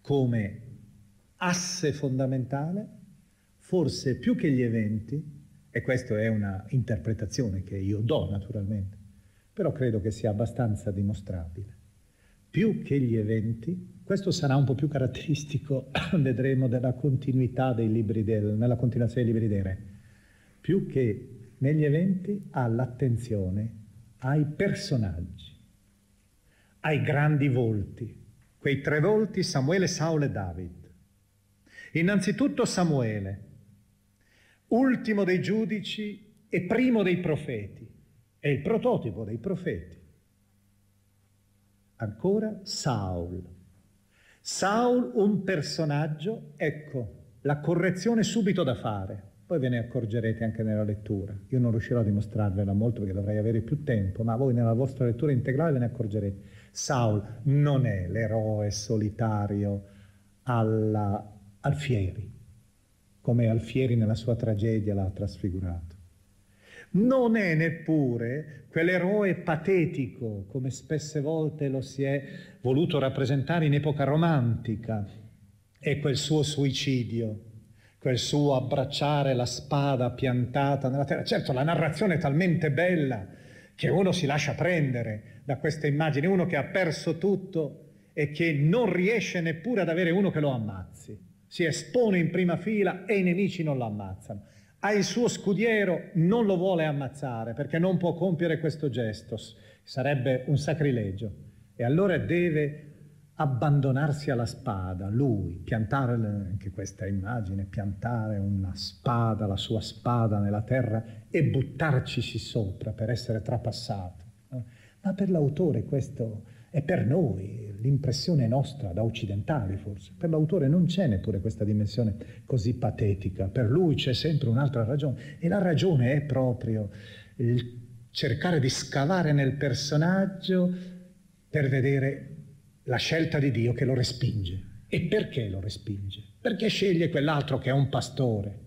come asse fondamentale, forse più che gli eventi, e questa è una interpretazione che io do naturalmente, però credo che sia abbastanza dimostrabile. Più che gli eventi, questo sarà un po' più caratteristico, vedremo, della continuità dei libri del, nella continuazione dei libri dei re, più che negli eventi ha l'attenzione ai personaggi, ai grandi volti, quei tre volti Samuele, Saul e David. Innanzitutto Samuele, ultimo dei giudici e primo dei profeti, è il prototipo dei profeti. Ancora Saul. Saul un personaggio, ecco, la correzione subito da fare. Poi ve ne accorgerete anche nella lettura. Io non riuscirò a dimostrarvela molto perché dovrei avere più tempo, ma voi nella vostra lettura integrale ve ne accorgerete. Saul non è l'eroe solitario alla, al fieri come Alfieri nella sua tragedia l'ha trasfigurato. Non è neppure quell'eroe patetico, come spesse volte lo si è voluto rappresentare in epoca romantica, e quel suo suicidio, quel suo abbracciare la spada piantata nella terra. Certo, la narrazione è talmente bella che uno si lascia prendere da questa immagine, uno che ha perso tutto e che non riesce neppure ad avere uno che lo ammazzi si espone in prima fila e i nemici non lo ammazzano. Ha il suo scudiero, non lo vuole ammazzare perché non può compiere questo gesto, sarebbe un sacrilegio. E allora deve abbandonarsi alla spada, lui, piantare anche questa immagine, piantare una spada, la sua spada nella terra e buttarcisi sopra per essere trapassato. Ma per l'autore questo è per noi, l'impressione nostra da occidentali forse. Per l'autore non c'è neppure questa dimensione così patetica, per lui c'è sempre un'altra ragione e la ragione è proprio il cercare di scavare nel personaggio per vedere la scelta di Dio che lo respinge. E perché lo respinge? Perché sceglie quell'altro che è un pastore,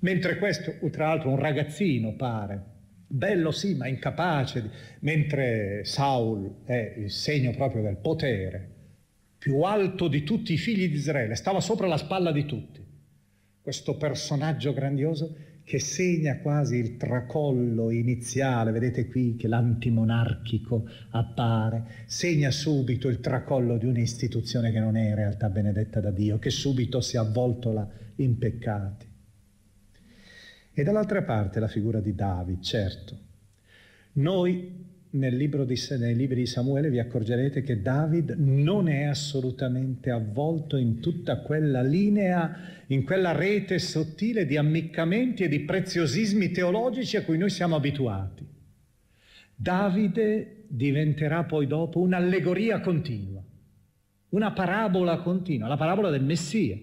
mentre questo, tra l'altro, un ragazzino pare, bello sì, ma incapace, mentre Saul è il segno proprio del potere, più alto di tutti i figli di Israele, stava sopra la spalla di tutti. Questo personaggio grandioso che segna quasi il tracollo iniziale, vedete qui che l'antimonarchico appare, segna subito il tracollo di un'istituzione che non è in realtà benedetta da Dio, che subito si avvoltola in peccati. E dall'altra parte la figura di David, certo. Noi di, nei libri di Samuele vi accorgerete che David non è assolutamente avvolto in tutta quella linea, in quella rete sottile di ammiccamenti e di preziosismi teologici a cui noi siamo abituati. Davide diventerà poi dopo un'allegoria continua, una parabola continua, la parabola del Messia.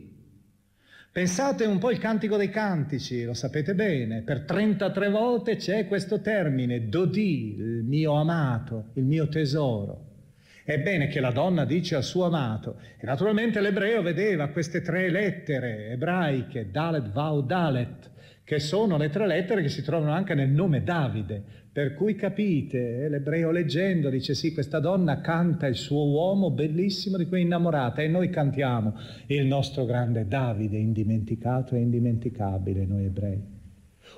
Pensate un po' il cantico dei cantici, lo sapete bene, per 33 volte c'è questo termine, Dodì, il mio amato, il mio tesoro. Ebbene che la donna dice al suo amato, e naturalmente l'ebreo vedeva queste tre lettere ebraiche, Dalet, Vau, Dalet, che sono le tre lettere che si trovano anche nel nome Davide, per cui capite, eh, l'ebreo leggendo dice sì, questa donna canta il suo uomo bellissimo di cui è innamorata e noi cantiamo il nostro grande Davide, indimenticato e indimenticabile, noi ebrei.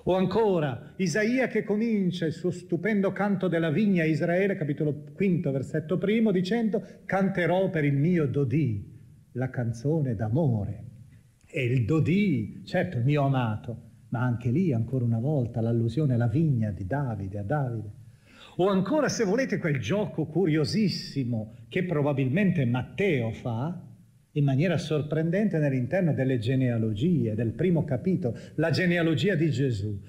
O ancora Isaia che comincia il suo stupendo canto della vigna a Israele, capitolo quinto, versetto primo, dicendo canterò per il mio Dodì, la canzone d'amore. E il Dodì, certo il mio amato, ma anche lì ancora una volta l'allusione alla vigna di Davide, a Davide. O ancora se volete quel gioco curiosissimo che probabilmente Matteo fa, in maniera sorprendente all'interno delle genealogie, del primo capitolo, la genealogia di Gesù.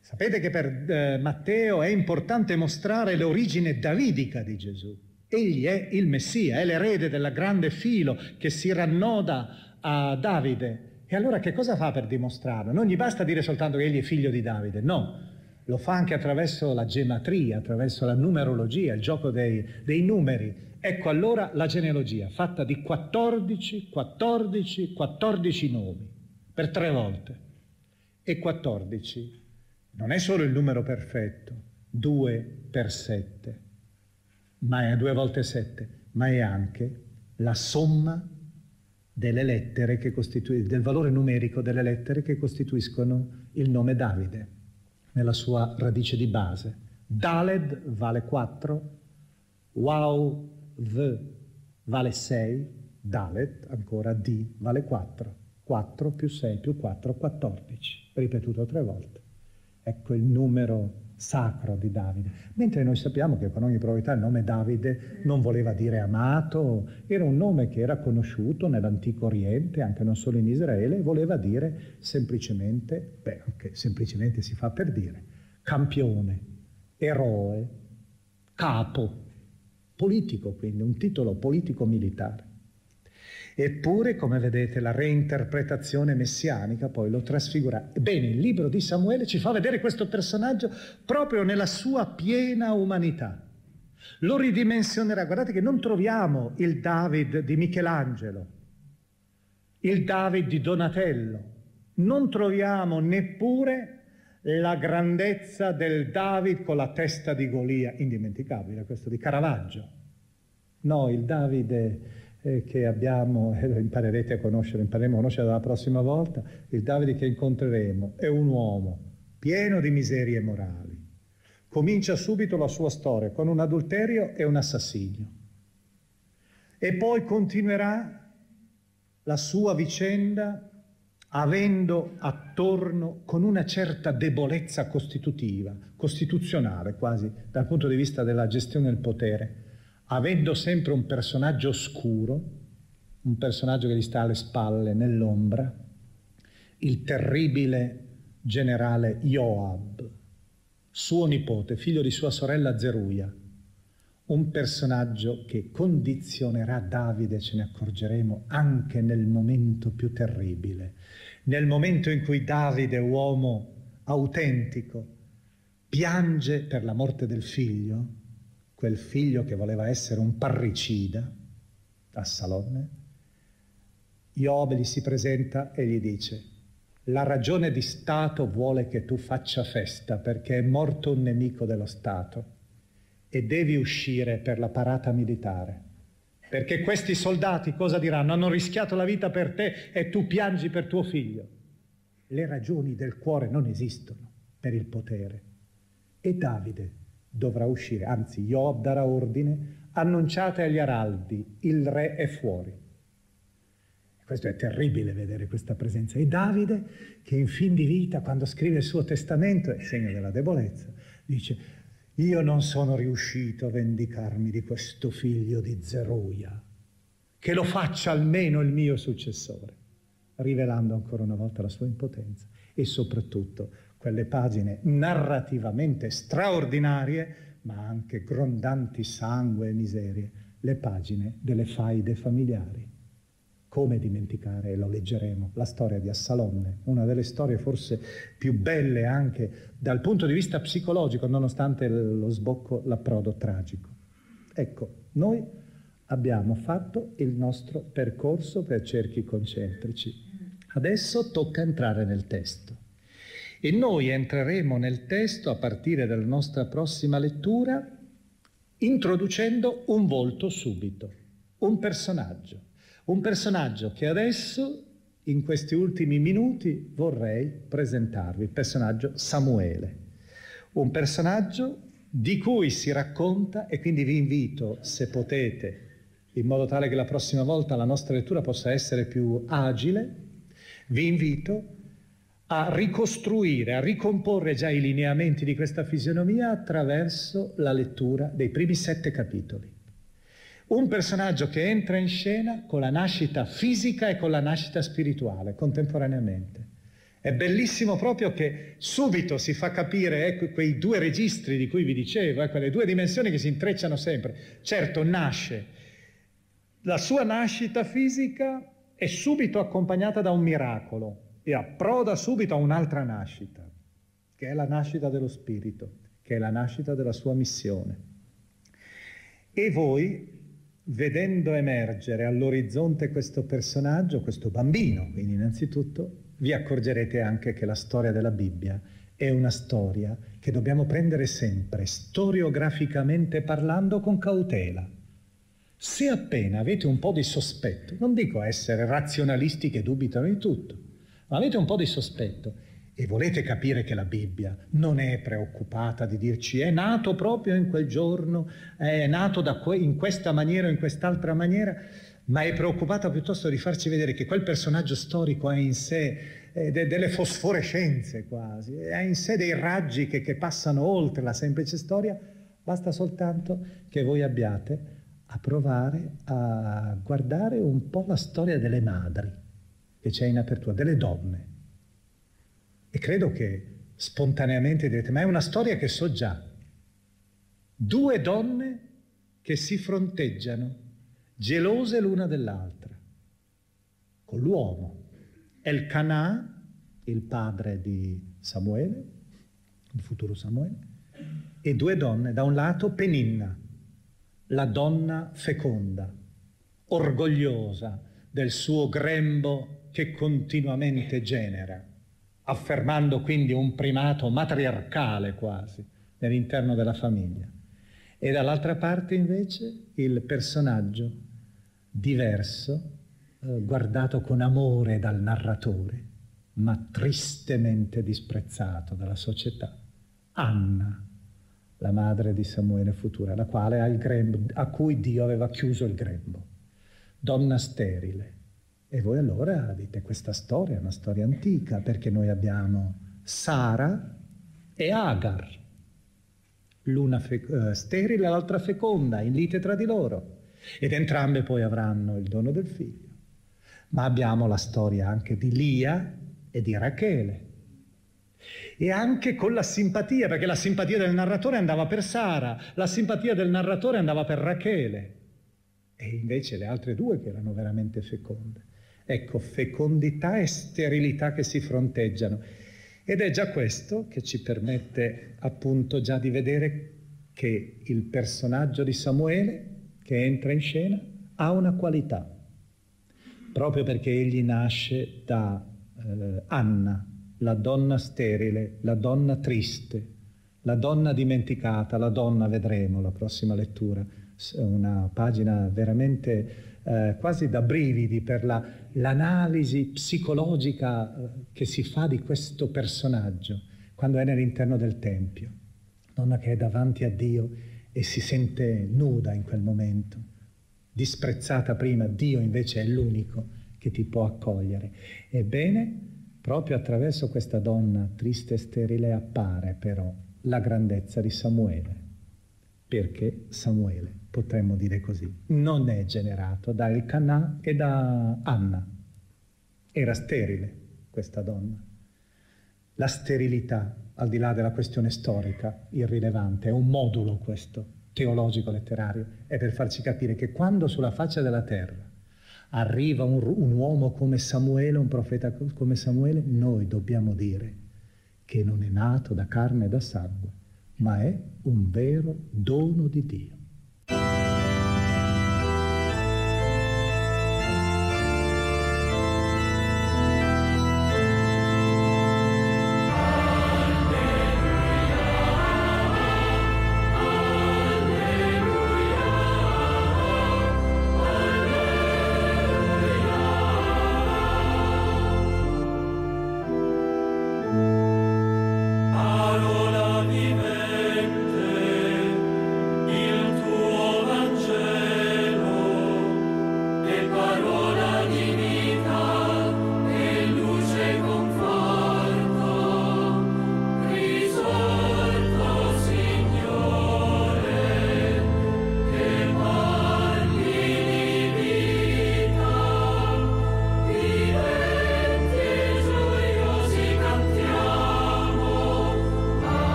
Sapete che per eh, Matteo è importante mostrare l'origine davidica di Gesù. Egli è il Messia, è l'erede del grande filo che si rannoda a Davide. E allora che cosa fa per dimostrarlo? Non gli basta dire soltanto che egli è figlio di Davide, no. lo fa anche attraverso la gematria, attraverso la numerologia, il gioco dei, dei numeri. Ecco allora la genealogia, fatta di 14, 14, 14 nomi, per tre volte. E 14 non è solo il numero perfetto, 2 per 7, ma è due volte 7, ma è anche la somma delle lettere che costituiscono, del valore numerico delle lettere che costituiscono il nome Davide, nella sua radice di base. Daled vale 4, Wow, V vale 6, Dalet ancora D vale 4. 4 più 6 più 4, 14, ripetuto tre volte. Ecco il numero sacro di Davide. Mentre noi sappiamo che con ogni probabilità il nome Davide non voleva dire amato, era un nome che era conosciuto nell'antico Oriente, anche non solo in Israele, e voleva dire semplicemente, beh, anche semplicemente si fa per dire, campione, eroe, capo, politico quindi, un titolo politico-militare. Eppure, come vedete, la reinterpretazione messianica poi lo trasfigura. Bene, il libro di Samuele ci fa vedere questo personaggio proprio nella sua piena umanità. Lo ridimensionerà. Guardate che non troviamo il David di Michelangelo, il David di Donatello, non troviamo neppure la grandezza del David con la testa di Golia, indimenticabile questo di Caravaggio. No, il Davide che abbiamo, e imparerete a conoscere, impareremo a conoscere la prossima volta, il Davide che incontreremo è un uomo pieno di miserie morali. Comincia subito la sua storia con un adulterio e un assassinio. E poi continuerà la sua vicenda avendo attorno con una certa debolezza costitutiva, costituzionale quasi, dal punto di vista della gestione del potere, avendo sempre un personaggio oscuro, un personaggio che gli sta alle spalle, nell'ombra, il terribile generale Joab, suo nipote, figlio di sua sorella Zeruia, un personaggio che condizionerà Davide, ce ne accorgeremo, anche nel momento più terribile, nel momento in cui Davide, uomo autentico, piange per la morte del figlio, quel figlio che voleva essere un parricida a Salonne, Iobe gli si presenta e gli dice, la ragione di Stato vuole che tu faccia festa perché è morto un nemico dello Stato e devi uscire per la parata militare. Perché questi soldati cosa diranno? Hanno rischiato la vita per te e tu piangi per tuo figlio. Le ragioni del cuore non esistono per il potere. E Davide dovrà uscire, anzi Joab darà ordine, annunciate agli araldi, il re è fuori. Questo è terribile vedere questa presenza. E Davide, che in fin di vita, quando scrive il suo testamento, è segno della debolezza, dice, io non sono riuscito a vendicarmi di questo figlio di Zeruia, che lo faccia almeno il mio successore, rivelando ancora una volta la sua impotenza e soprattutto quelle pagine narrativamente straordinarie, ma anche grondanti sangue e miserie, le pagine delle faide familiari. Come dimenticare, e lo leggeremo, la storia di Assalonne, una delle storie forse più belle anche dal punto di vista psicologico, nonostante lo sbocco, l'approdo tragico. Ecco, noi abbiamo fatto il nostro percorso per cerchi concentrici. Adesso tocca entrare nel testo. E noi entreremo nel testo a partire dalla nostra prossima lettura introducendo un volto subito, un personaggio, un personaggio che adesso in questi ultimi minuti vorrei presentarvi, il personaggio Samuele, un personaggio di cui si racconta e quindi vi invito, se potete, in modo tale che la prossima volta la nostra lettura possa essere più agile, vi invito a ricostruire, a ricomporre già i lineamenti di questa fisionomia attraverso la lettura dei primi sette capitoli. Un personaggio che entra in scena con la nascita fisica e con la nascita spirituale contemporaneamente. È bellissimo proprio che subito si fa capire ecco, quei due registri di cui vi dicevo, ecco, le due dimensioni che si intrecciano sempre. Certo, nasce. La sua nascita fisica è subito accompagnata da un miracolo, e approda subito a un'altra nascita. che è la nascita dello Spirito, che è la nascita della sua missione. E voi, vedendo emergere all'orizzonte questo personaggio, questo bambino, quindi innanzitutto, vi accorgerete anche che la storia della Bibbia è una storia che dobbiamo prendere sempre, storiograficamente parlando, con cautela. Se appena avete un po' di sospetto, non dico essere razionalisti che dubitano di tutto, ma avete un po' di sospetto. E volete capire che la Bibbia non è preoccupata di dirci è nato proprio in quel giorno, è nato que- in questa maniera o in quest'altra maniera, ma è preoccupata piuttosto di farci vedere che quel personaggio storico ha in sé eh, de- delle fosforescenze quasi, ha in sé dei raggi che, che passano oltre la semplice storia, basta soltanto che voi abbiate a provare a guardare un po' la storia delle madri che c'è in apertura, delle donne. E credo che spontaneamente direte, ma è una storia che so già. Due donne che si fronteggiano gelose l'una dell'altra, con l'uomo. Elkanah, il padre di Samuele, il futuro Samuele, e due donne, da un lato Peninna, la donna feconda, orgogliosa del suo grembo che continuamente genera, affermando quindi un primato matriarcale quasi nell'interno della famiglia. E dall'altra parte invece il personaggio diverso, eh, guardato con amore dal narratore, ma tristemente disprezzato dalla società, Anna, la madre di Samuele futura, la quale grembo, a cui Dio aveva chiuso il grembo, donna sterile. E voi allora dite questa storia è una storia antica perché noi abbiamo Sara e Agar, l'una fe- uh, sterile e l'altra feconda, in lite tra di loro, ed entrambe poi avranno il dono del figlio. Ma abbiamo la storia anche di Lia e di Rachele, e anche con la simpatia, perché la simpatia del narratore andava per Sara, la simpatia del narratore andava per Rachele, e invece le altre due che erano veramente feconde. Ecco, fecondità e sterilità che si fronteggiano. Ed è già questo che ci permette appunto già di vedere che il personaggio di Samuele che entra in scena ha una qualità, proprio perché egli nasce da eh, Anna, la donna sterile, la donna triste, la donna dimenticata, la donna, vedremo la prossima lettura, una pagina veramente eh, quasi da brividi per la, l'analisi psicologica eh, che si fa di questo personaggio quando è nell'interno del Tempio. Donna che è davanti a Dio e si sente nuda in quel momento, disprezzata prima, Dio invece è l'unico che ti può accogliere. Ebbene, Proprio attraverso questa donna triste e sterile appare però la grandezza di Samuele, perché Samuele, potremmo dire così, non è generato da Elkanah e da Anna. Era sterile questa donna. La sterilità, al di là della questione storica, irrilevante, è un modulo questo, teologico letterario, è per farci capire che quando sulla faccia della terra arriva un, un uomo come Samuele, un profeta come Samuele, noi dobbiamo dire che non è nato da carne e da sangue, ma è un vero dono di Dio.